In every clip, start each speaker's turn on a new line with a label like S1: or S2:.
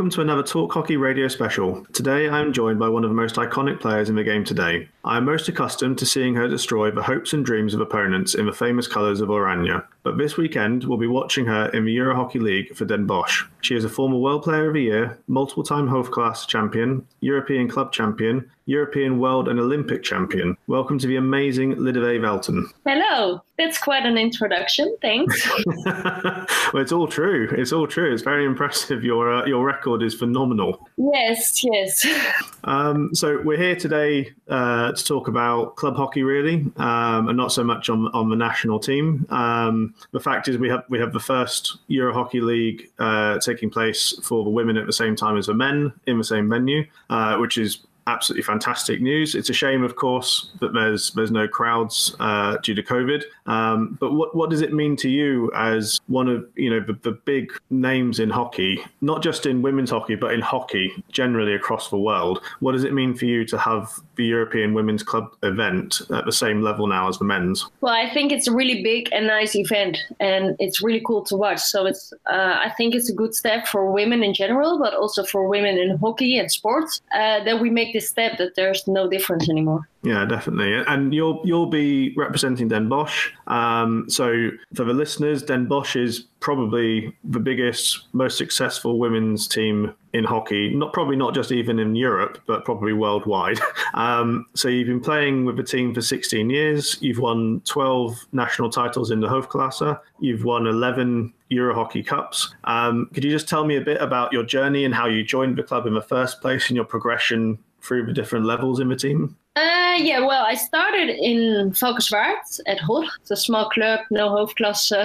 S1: Welcome to another Talk Hockey radio special. Today I am joined by one of the most iconic players in the game today. I am most accustomed to seeing her destroy the hopes and dreams of opponents in the famous colours of Oranje. But this weekend we'll be watching her in the Euro Hockey League for Den Bosch. She is a former World Player of the Year, multiple time Hoofdklasse champion, European Club champion, European World and Olympic champion. Welcome to the amazing Lidewij Welten.
S2: Hello. That's quite an introduction. Thanks.
S1: well, it's all true. It's all true. It's very impressive. Your uh, your record is phenomenal.
S2: Yes, yes.
S1: Um, so we're here today uh, to talk about club hockey, really, um, and not so much on on the national team. Um, the fact is, we have we have the first Euro Hockey League uh, taking place for the women at the same time as the men in the same venue, uh, which is absolutely fantastic news. It's a shame, of course, that there's there's no crowds uh, due to COVID. Um, but what what does it mean to you as one of you know the, the big names in hockey, not just in women's hockey, but in hockey generally across the world? What does it mean for you to have the European Women's Club event at the same level now as the men's?
S2: Well, I think it's a really big and nice event, and it's really cool to watch. So it's uh, I think it's a good step for women in general, but also for women in hockey and sports uh, that we make this step that there's no difference anymore.
S1: Yeah, definitely. And you'll you'll be representing Den Bosch. Um, so for the listeners, Den Bosch is probably the biggest, most successful women's team in hockey. Not probably not just even in Europe, but probably worldwide. Um, so you've been playing with the team for 16 years. You've won 12 national titles in the Hoofdklasse. You've won 11 Euro Hockey Cups. Um, could you just tell me a bit about your journey and how you joined the club in the first place and your progression through the different levels in the team?
S2: Uh, yeah, well, I started in Valkenswaard at Hot, it's a small club, no hoofdklasse.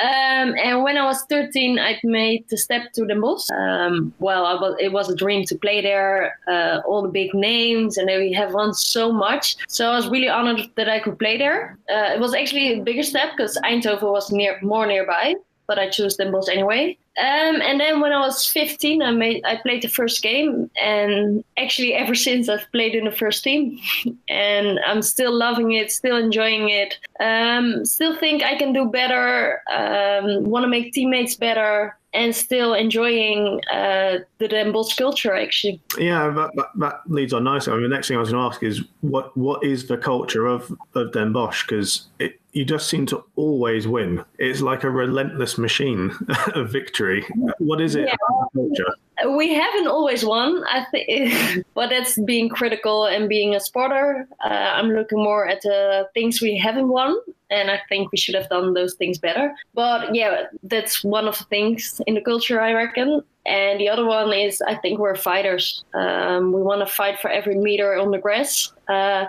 S2: um, and when I was 13, I made the step to Den Bosch. Um, well, was, it was a dream to play there, uh, all the big names, and we have won so much. So I was really honored that I could play there. Uh, it was actually a bigger step because Eindhoven was near more nearby but I chose Den Bosch anyway. Um, and then when I was 15, I made I played the first game, and actually ever since I've played in the first team, and I'm still loving it, still enjoying it. Um, still think I can do better. Um, Want to make teammates better and still enjoying uh, the Den Bosch culture actually.
S1: Yeah, that, that, that, leads on nicely. I mean, the next thing I was going to ask is what what is the culture of of Den Bosch because you just seem to always win. It's like a relentless machine of victory. What is it?
S2: Yeah. We haven't always won, I think, but that's being critical and being a sporter. Uh, I'm looking more at the things we haven't won and I think we should have done those things better. But yeah, that's one of the things in the culture, I reckon. And the other one is I think we're fighters. Um, we want to fight for every meter on the grass. Uh,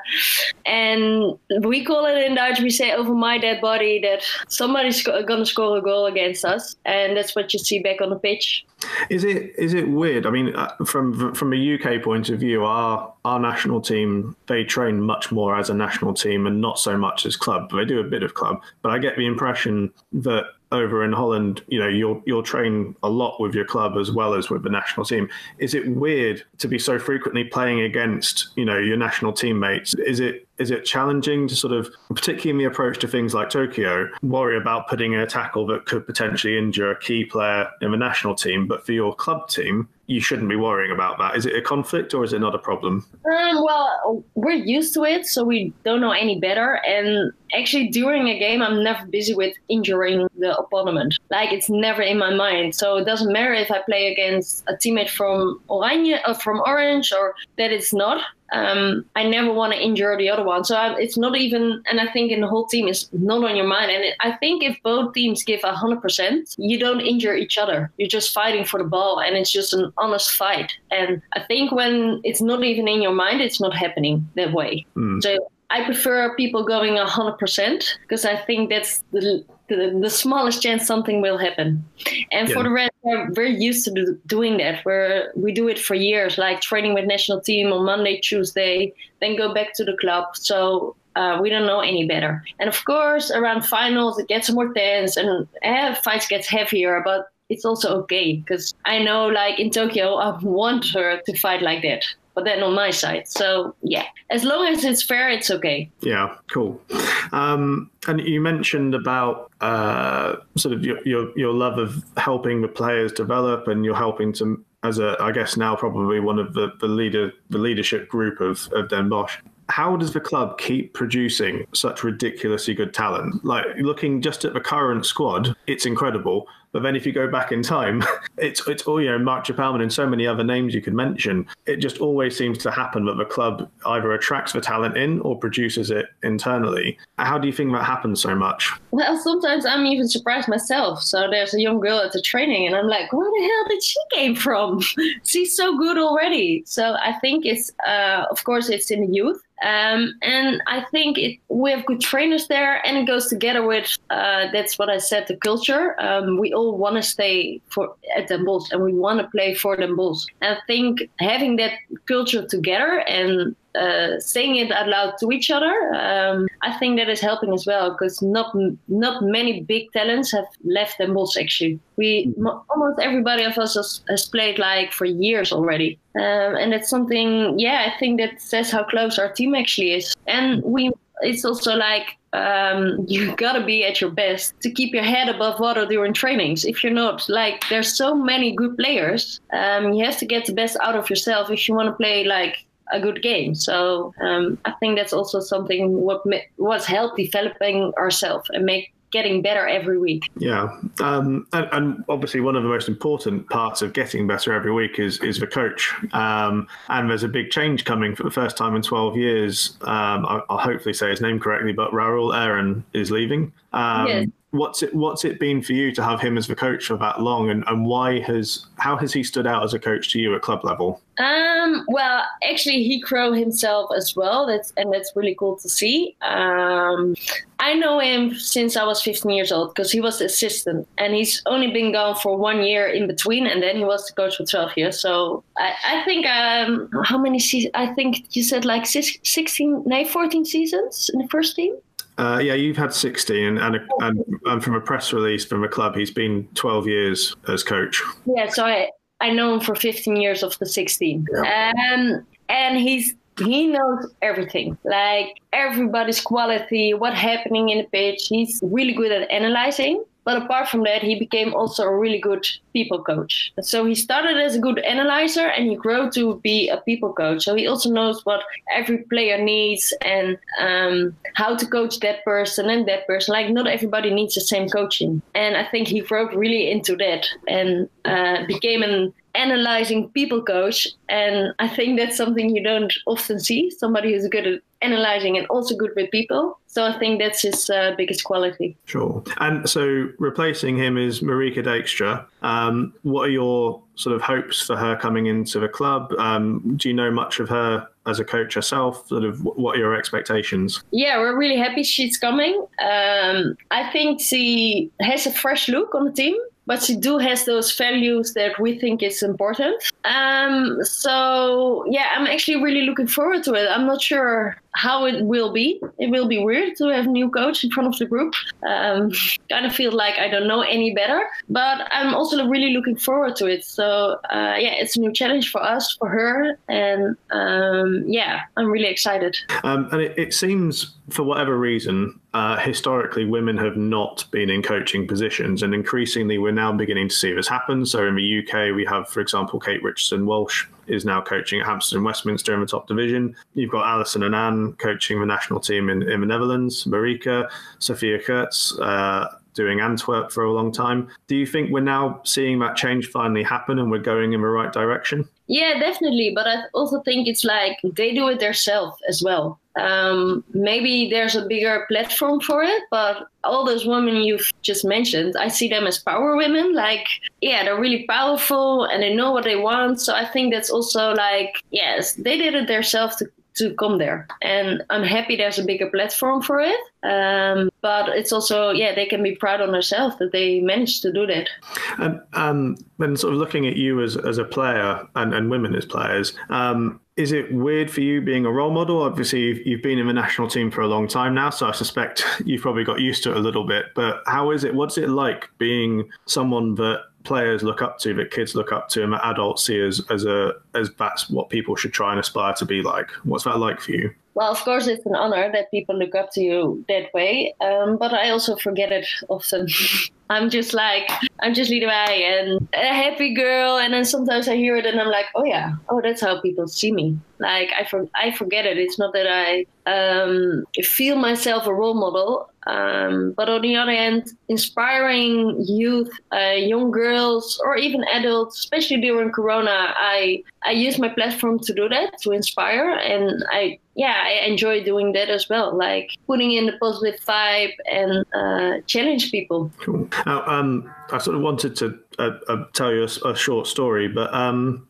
S2: and we call it in Dutch, we say over my dead body that somebody's going to score a goal against us. And that's what you see back on the pitch.
S1: Is it is it weird? I mean, uh, from from a UK point of view, our our national team they train much more as a national team and not so much as club. They do a bit of club, but I get the impression that over in Holland, you know, you'll you'll train a lot with your club as well as with the national team. Is it weird to be so frequently playing against, you know, your national teammates? Is it is it challenging to sort of, particularly in the approach to things like Tokyo, worry about putting in a tackle that could potentially injure a key player in the national team, but for your club team, you shouldn't be worrying about that. Is it a conflict or is it not a problem?
S2: Um, well, we're used to it, so we don't know any better. And actually, during a game, I'm never busy with injuring the opponent. Like it's never in my mind. So it doesn't matter if I play against a teammate from or from Orange or that it's not um, I never want to injure the other one. So I, it's not even, and I think in the whole team is not on your mind. And it, I think if both teams give 100%, you don't injure each other. You're just fighting for the ball and it's just an honest fight. And I think when it's not even in your mind, it's not happening that way. Mm. So I prefer people going 100% because I think that's the the, the smallest chance something will happen. And yeah. for the rest, we're used to do, doing that. Where we do it for years, like training with national team on Monday, Tuesday, then go back to the club. So uh, we don't know any better. And of course, around finals, it gets more tense and uh, fights gets heavier. But it's also okay because I know, like in Tokyo, I want her to fight like that but then on my side. So yeah, as long as it's fair, it's okay.
S1: Yeah, cool. Um, and you mentioned about uh, sort of your, your your love of helping the players develop, and you're helping to as a, I guess now probably one of the, the leader, the leadership group of, of Den Bosch how does the club keep producing such ridiculously good talent? Like looking just at the current squad, it's incredible. But then if you go back in time, it's it's all you know, Maartje Paumen and so many other names you could mention. It just always seems to happen that the club either attracts the talent in or produces it internally. How do you think that happens so much?
S2: Well, sometimes I'm even surprised myself. So there's a young girl at the training, and I'm like, where the hell did she came from? She's so good already. So I think it's, uh, of course, it's in the youth. Um, and I think it, we have good trainers there, and it goes together with uh, that's what I said the culture. Um, we all want to stay for at Den Bosch, and we want to play for Den Bosch. And I think having that culture together and uh, saying it out loud to each other, um, I think that is helping as well because not not many big talents have left Den Bosch actually. We almost everybody of us has, has played like for years already, um, and that's something. Yeah, I think that says how close our team actually is, and we. It's also like um, you gotta be at your best to keep your head above water during trainings. If you're not, like, there's so many good players. Um, you have to get the best out of yourself if you want to play like a good game. So um, I think that's also something what was help developing ourselves and make getting better every week.
S1: Yeah, um, and, and, obviously one of the most important parts of getting better every week is is the coach. Um, and there's a big change coming for the first time in 12 years. Um, I, will hopefully say his name correctly, but Raoul Ehren is leaving. Um, yes what's it what's it been for you to have him as the coach for that long? And, and why has how has he stood out as a coach to you at club level?
S2: Um well actually he grew himself as well. That's and that's really cool to see. Um i know him since i was 15 years old because he was assistant and he's only been gone for one year in between and then he was the coach for 12 years. So i, I think um how many seasons i think you said like 16 no 14 seasons in the first team
S1: uh, yeah, you've had 16, and, and, and, and from a press release from a club, he's been 12 years as coach.
S2: Yeah, so I, I know him for 15 years of the 16. Yeah. Um, and he's he knows everything, like everybody's quality, what happening in the pitch. He's really good at analyzing. But apart from that, he became also a really good people coach. So he started as a good analyzer and he grew to be a people coach. So he also knows what every player needs and um, how to coach that person and that person. Like not everybody needs the same coaching. And I think he grew really into that and uh, became an analyzing people coach. And I think that's something you don't often see somebody who's good at analyzing and also good with people. So I think that's his uh, biggest quality.
S1: Sure. And so replacing him is Marieke Dijkstra. Um, what are your sort of hopes for her coming into the club? Um, do you know much of her as a coach herself? Sort of what are your expectations?
S2: Yeah, we're really happy she's coming. Um, I think she has a fresh look on the team but she do has those values that we think is important. Um, so yeah, I'm actually really looking forward to it. I'm not sure how it will be. It will be weird to have a new coach in front of the group. Um, kind of feel like I don't know any better, but I'm also really looking forward to it. So uh, yeah, it's a new challenge for us, for her, and um, yeah, I'm really excited.
S1: Um, and it, it seems, for whatever reason, uh, historically, women have not been in coaching positions, and increasingly, we're now beginning to see this happen. So in the UK, we have, for example, Kate Richardson Walsh is now coaching at Hampstead and Westminster in the top division. You've got Alyson Annan coaching the national team in, in the Netherlands. Marieke, Sophia Kurtz. Uh, doing Antwerp for a long time. Do you think we're now seeing that change finally happen and we're going in the right direction?
S2: Yeah, definitely. But I also think it's like they do it themselves as well. Um, maybe there's a bigger platform for it, but all those women you've just mentioned, I see them as power women. Like, yeah, they're really powerful and they know what they want. So I think that's also like, yes, they did it themselves to to come there. And I'm happy there's a bigger platform for it. Um, but it's also, yeah, they can be proud on themselves that they managed to do that.
S1: And um, when sort of looking at you as, as a player and, and women as players, um, is it weird for you being a role model? Obviously, you've been in the national team for a long time now, so I suspect you've probably got used to it a little bit. But how is it? What's it like being someone that players look up to, that kids look up to, and that adults see as as a as that's what people should try and aspire to be like. What's that like for you?
S2: Well, of course, it's an honor that people look up to you that way, um, but I also forget it often. I'm just like, I'm just Lidewij and a happy girl. And then sometimes I hear it and I'm like, oh yeah, oh, that's how people see me. Like I, for, I forget it. It's not that I um, feel myself a role model. Um, but on the other hand, inspiring youth, uh, young girls, or even adults, especially during Corona, I I use my platform to do that to inspire, and I yeah I enjoy doing that as well, like putting in the positive vibe and uh, challenge people.
S1: Cool. Um, I sort of wanted to uh, uh, tell you a, a, short story, but um,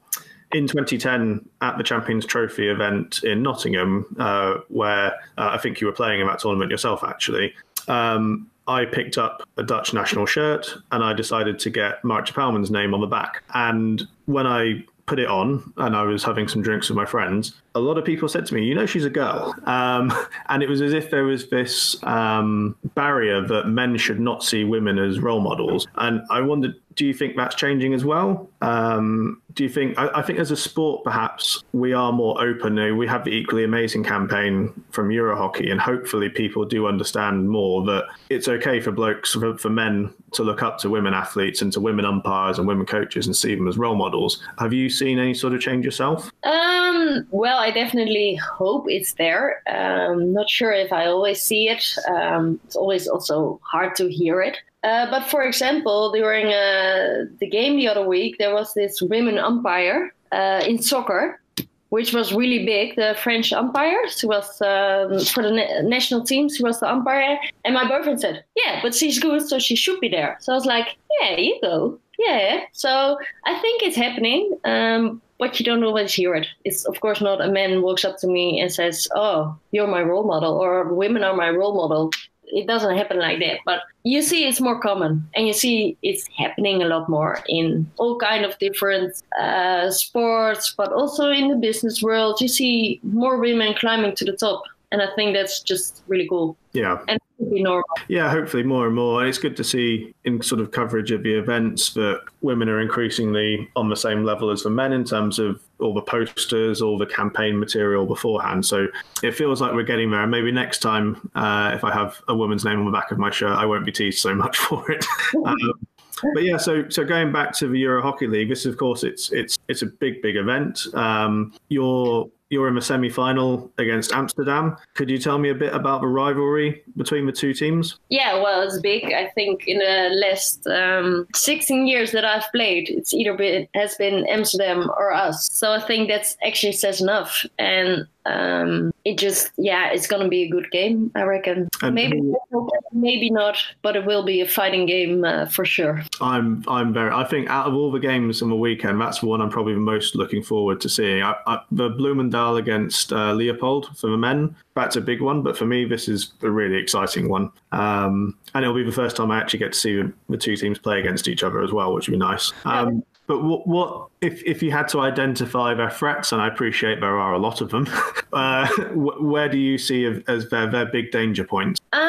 S1: in 2010 at the Champions Trophy event in Nottingham, uh, where uh, I think you were playing in that tournament yourself, actually. Um, I picked up a Dutch national shirt and I decided to get Maartje Paumen's name on the back. And when I put it on and I was having some drinks with my friends, a lot of people said to me, "You know, she's a girl," um, and it was as if there was this um, barrier that men should not see women as role models. And I wondered, do you think that's changing as well? Um, do you think? I, I, think as a sport, perhaps we are more open. We have the equally amazing campaign from Euro Hockey, and hopefully people do understand more that it's okay for blokes for, for men to look up to women athletes and to women umpires and women coaches and see them as role models. Have you seen any sort of change yourself?
S2: Um, well, I definitely hope it's there. Um, not sure if I always see it. Um, it's always also hard to hear it. Uh, but for example, during uh, the game the other week, there was this women umpire uh, in soccer, which was really big. The French umpire, she was um, for the na- national team, she was the umpire. And my boyfriend said, "Yeah, but she's good, so she should be there." So I was like, "Yeah, you go." Yeah. So I think it's happening. Um, but you don't always hear it. It's of course not a man walks up to me and says, "Oh, you're my role model," or "Women are my role model." It doesn't happen like that. But you see, it's more common, and you see it's happening a lot more in all kind of different uh, sports, but also in the business world. You see more women climbing to the top, and I think that's just really cool.
S1: Yeah.
S2: And be normal.
S1: Yeah, hopefully more and more. And it's good to see in sort of coverage of the events that women are increasingly on the same level as the men in terms of all the posters, all the campaign material beforehand. So it feels like we're getting there. And maybe next time, uh, if I have a woman's name on the back of my shirt, I won't be teased so much for it. um, but yeah, so so going back to the Euro Hockey League, this of course it's it's it's a big big event. Um, you're you're in the semi-final against Amsterdam. Could you tell me a bit about the rivalry between the two teams?
S2: Yeah, well, it's big. I think in the last um, 16 years that I've played, it's either been has been Amsterdam or us. So I think that's actually says enough. And um, it just yeah it's gonna be a good game i reckon and maybe maybe not but it will be a fighting game uh, for sure
S1: i'm i'm very i think out of all the games on the weekend that's the one i'm probably the most looking forward to seeing. I, I, the bloemendaal against uh, leopold for the men that's a big one but for me this is a really exciting one. Um, and it'll be the first time i actually get to see the two teams play against each other as well which would be nice. Um, but what, what if, if you had to identify their threats, and I appreciate there are a lot of them, uh, where do you see as their, their big danger points?
S2: Um,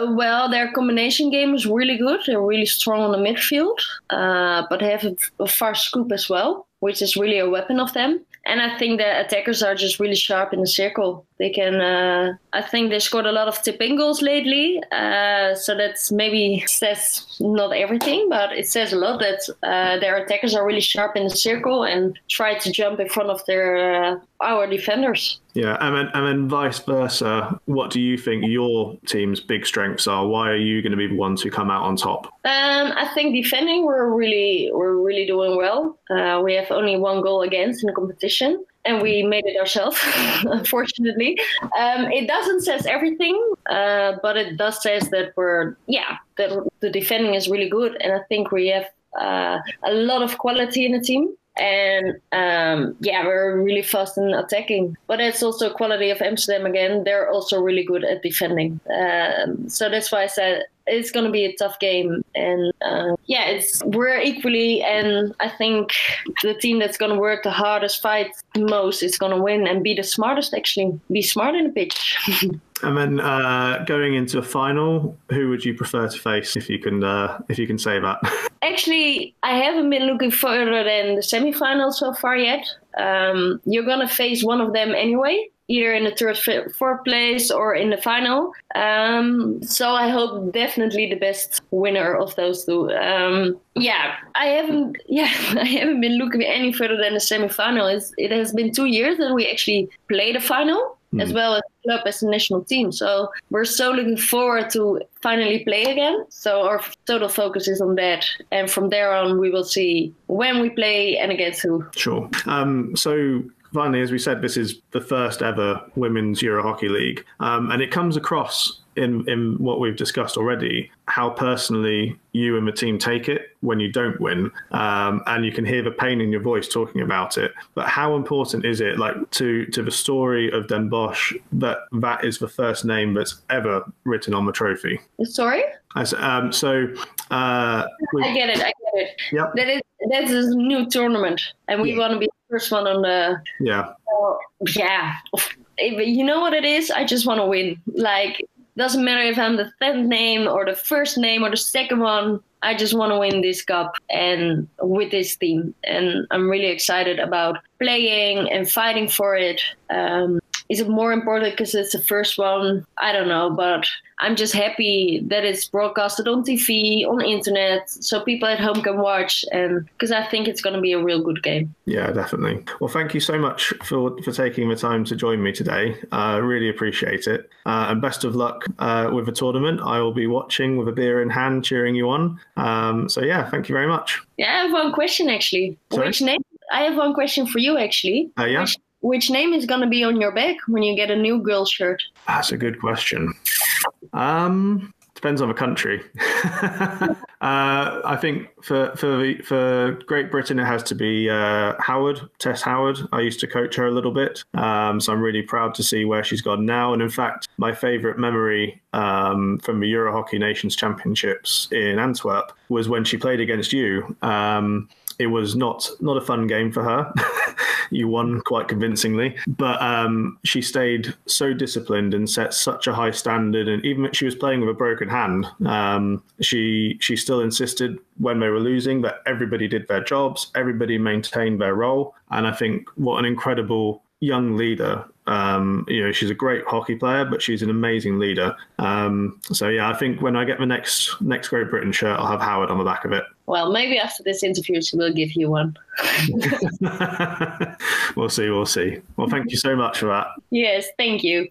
S2: well, their combination game is really good. They're really strong on the midfield, uh, but they have a, a fast scoop as well, which is really a weapon of them. And I think the attackers are just really sharp in the circle. They can. Uh, I think they scored a lot of tipping goals lately, uh, so that's maybe says not everything, but it says a lot that uh, their attackers are really sharp in the circle and try to jump in front of their uh, our defenders.
S1: Yeah, and then, and then vice versa. What do you think your team's big strengths are? Why are you going to be the ones who come out on top?
S2: Um, I think defending we're really we're really doing well. Uh, we have only one goal against in the competition and we made it ourselves, unfortunately. Um, it doesn't says everything, uh, but it does says that we're yeah that the defending is really good, and I think we have uh, a lot of quality in the team. And um, yeah, we're really fast in attacking, but it's also quality of Amsterdam again. They're also really good at defending. Um, so that's why I said it's going to be a tough game and uh, yeah it's we're equally and i think the team that's going to work the hardest fight the most is going to win and be the smartest actually. Be smart in the pitch.
S1: And then uh, going into a final who would you prefer to face if you can uh, if you can say that?
S2: Actually, I haven't been looking further than the semifinals so far yet. Um, you're gonna face one of them anyway, either in the third, fourth place or in the final. Um, so I hope definitely the best winner of those two. Um, yeah, I haven't. Yeah, I haven't been looking any further than the semifinal. It's, it has been two years that we actually played a final. Mm. As well as club as a national team. So we're so looking forward to finally play again. So our total focus is on that. And from there on, we will see when we play and against who.
S1: Sure. Um, so finally, as we said, this is the first ever women's Euro Hockey League, um, and it comes across in in what we've discussed already how personally you and the team take it when you don't win, um, and you can hear the pain in your voice talking about it. But how important is it, like to to the story of Den Bosch, that that is the first name that's ever written on the trophy?
S2: Sorry.
S1: As, um, so uh,
S2: I get it. I get it.
S1: Yep.
S2: That is that's a new tournament, and we yeah. want to be first one on the.
S1: Yeah.
S2: Uh, yeah. You know what it is? I just want to win. Like doesn't matter if I'm the tenth name or the first name or the second one. I just want to win this cup and with this team. And I'm really excited about playing and fighting for it. Um, is it more important because it's the first one? I don't know, but I'm just happy that it's broadcasted on TV, on internet, so people at home can watch, and because I think it's going to be a real good game.
S1: Yeah, definitely. Well, thank you so much for for taking the time to join me today. I uh, really appreciate it, uh, and best of luck uh, with the tournament. I will be watching with a beer in hand, cheering you on. Um, so yeah, thank you very much.
S2: Yeah, I have one question actually. Sorry? Which name? I have one question for you actually.
S1: Uh, yeah.
S2: Which which name is going to be on your back when you get a new girl shirt?
S1: That's a good question. Um, depends on the country. uh, I think for for the for Great Britain, it has to be uh, Howard, Tess Howard. I used to coach her a little bit, um, so I'm really proud to see where she's gone now. And in fact, my favourite memory um, from the Euro Hockey Nations Championships in Antwerp was when she played against you. Um, it was not not a fun game for her. you won quite convincingly, but um, she stayed so disciplined and set such a high standard. And even if she was playing with a broken hand, um, she she still insisted when they were losing that everybody did their jobs, everybody maintained their role. And I think what an incredible young leader. Um, you know, she's a great hockey player, but she's an amazing leader. Um, so yeah, I think when I get the next next Great Britain shirt, I'll have Howard on the back of it.
S2: Well, maybe after this interview, she will give you one.
S1: we'll see. We'll see. Well, thank you so much for that.
S2: Yes, thank you.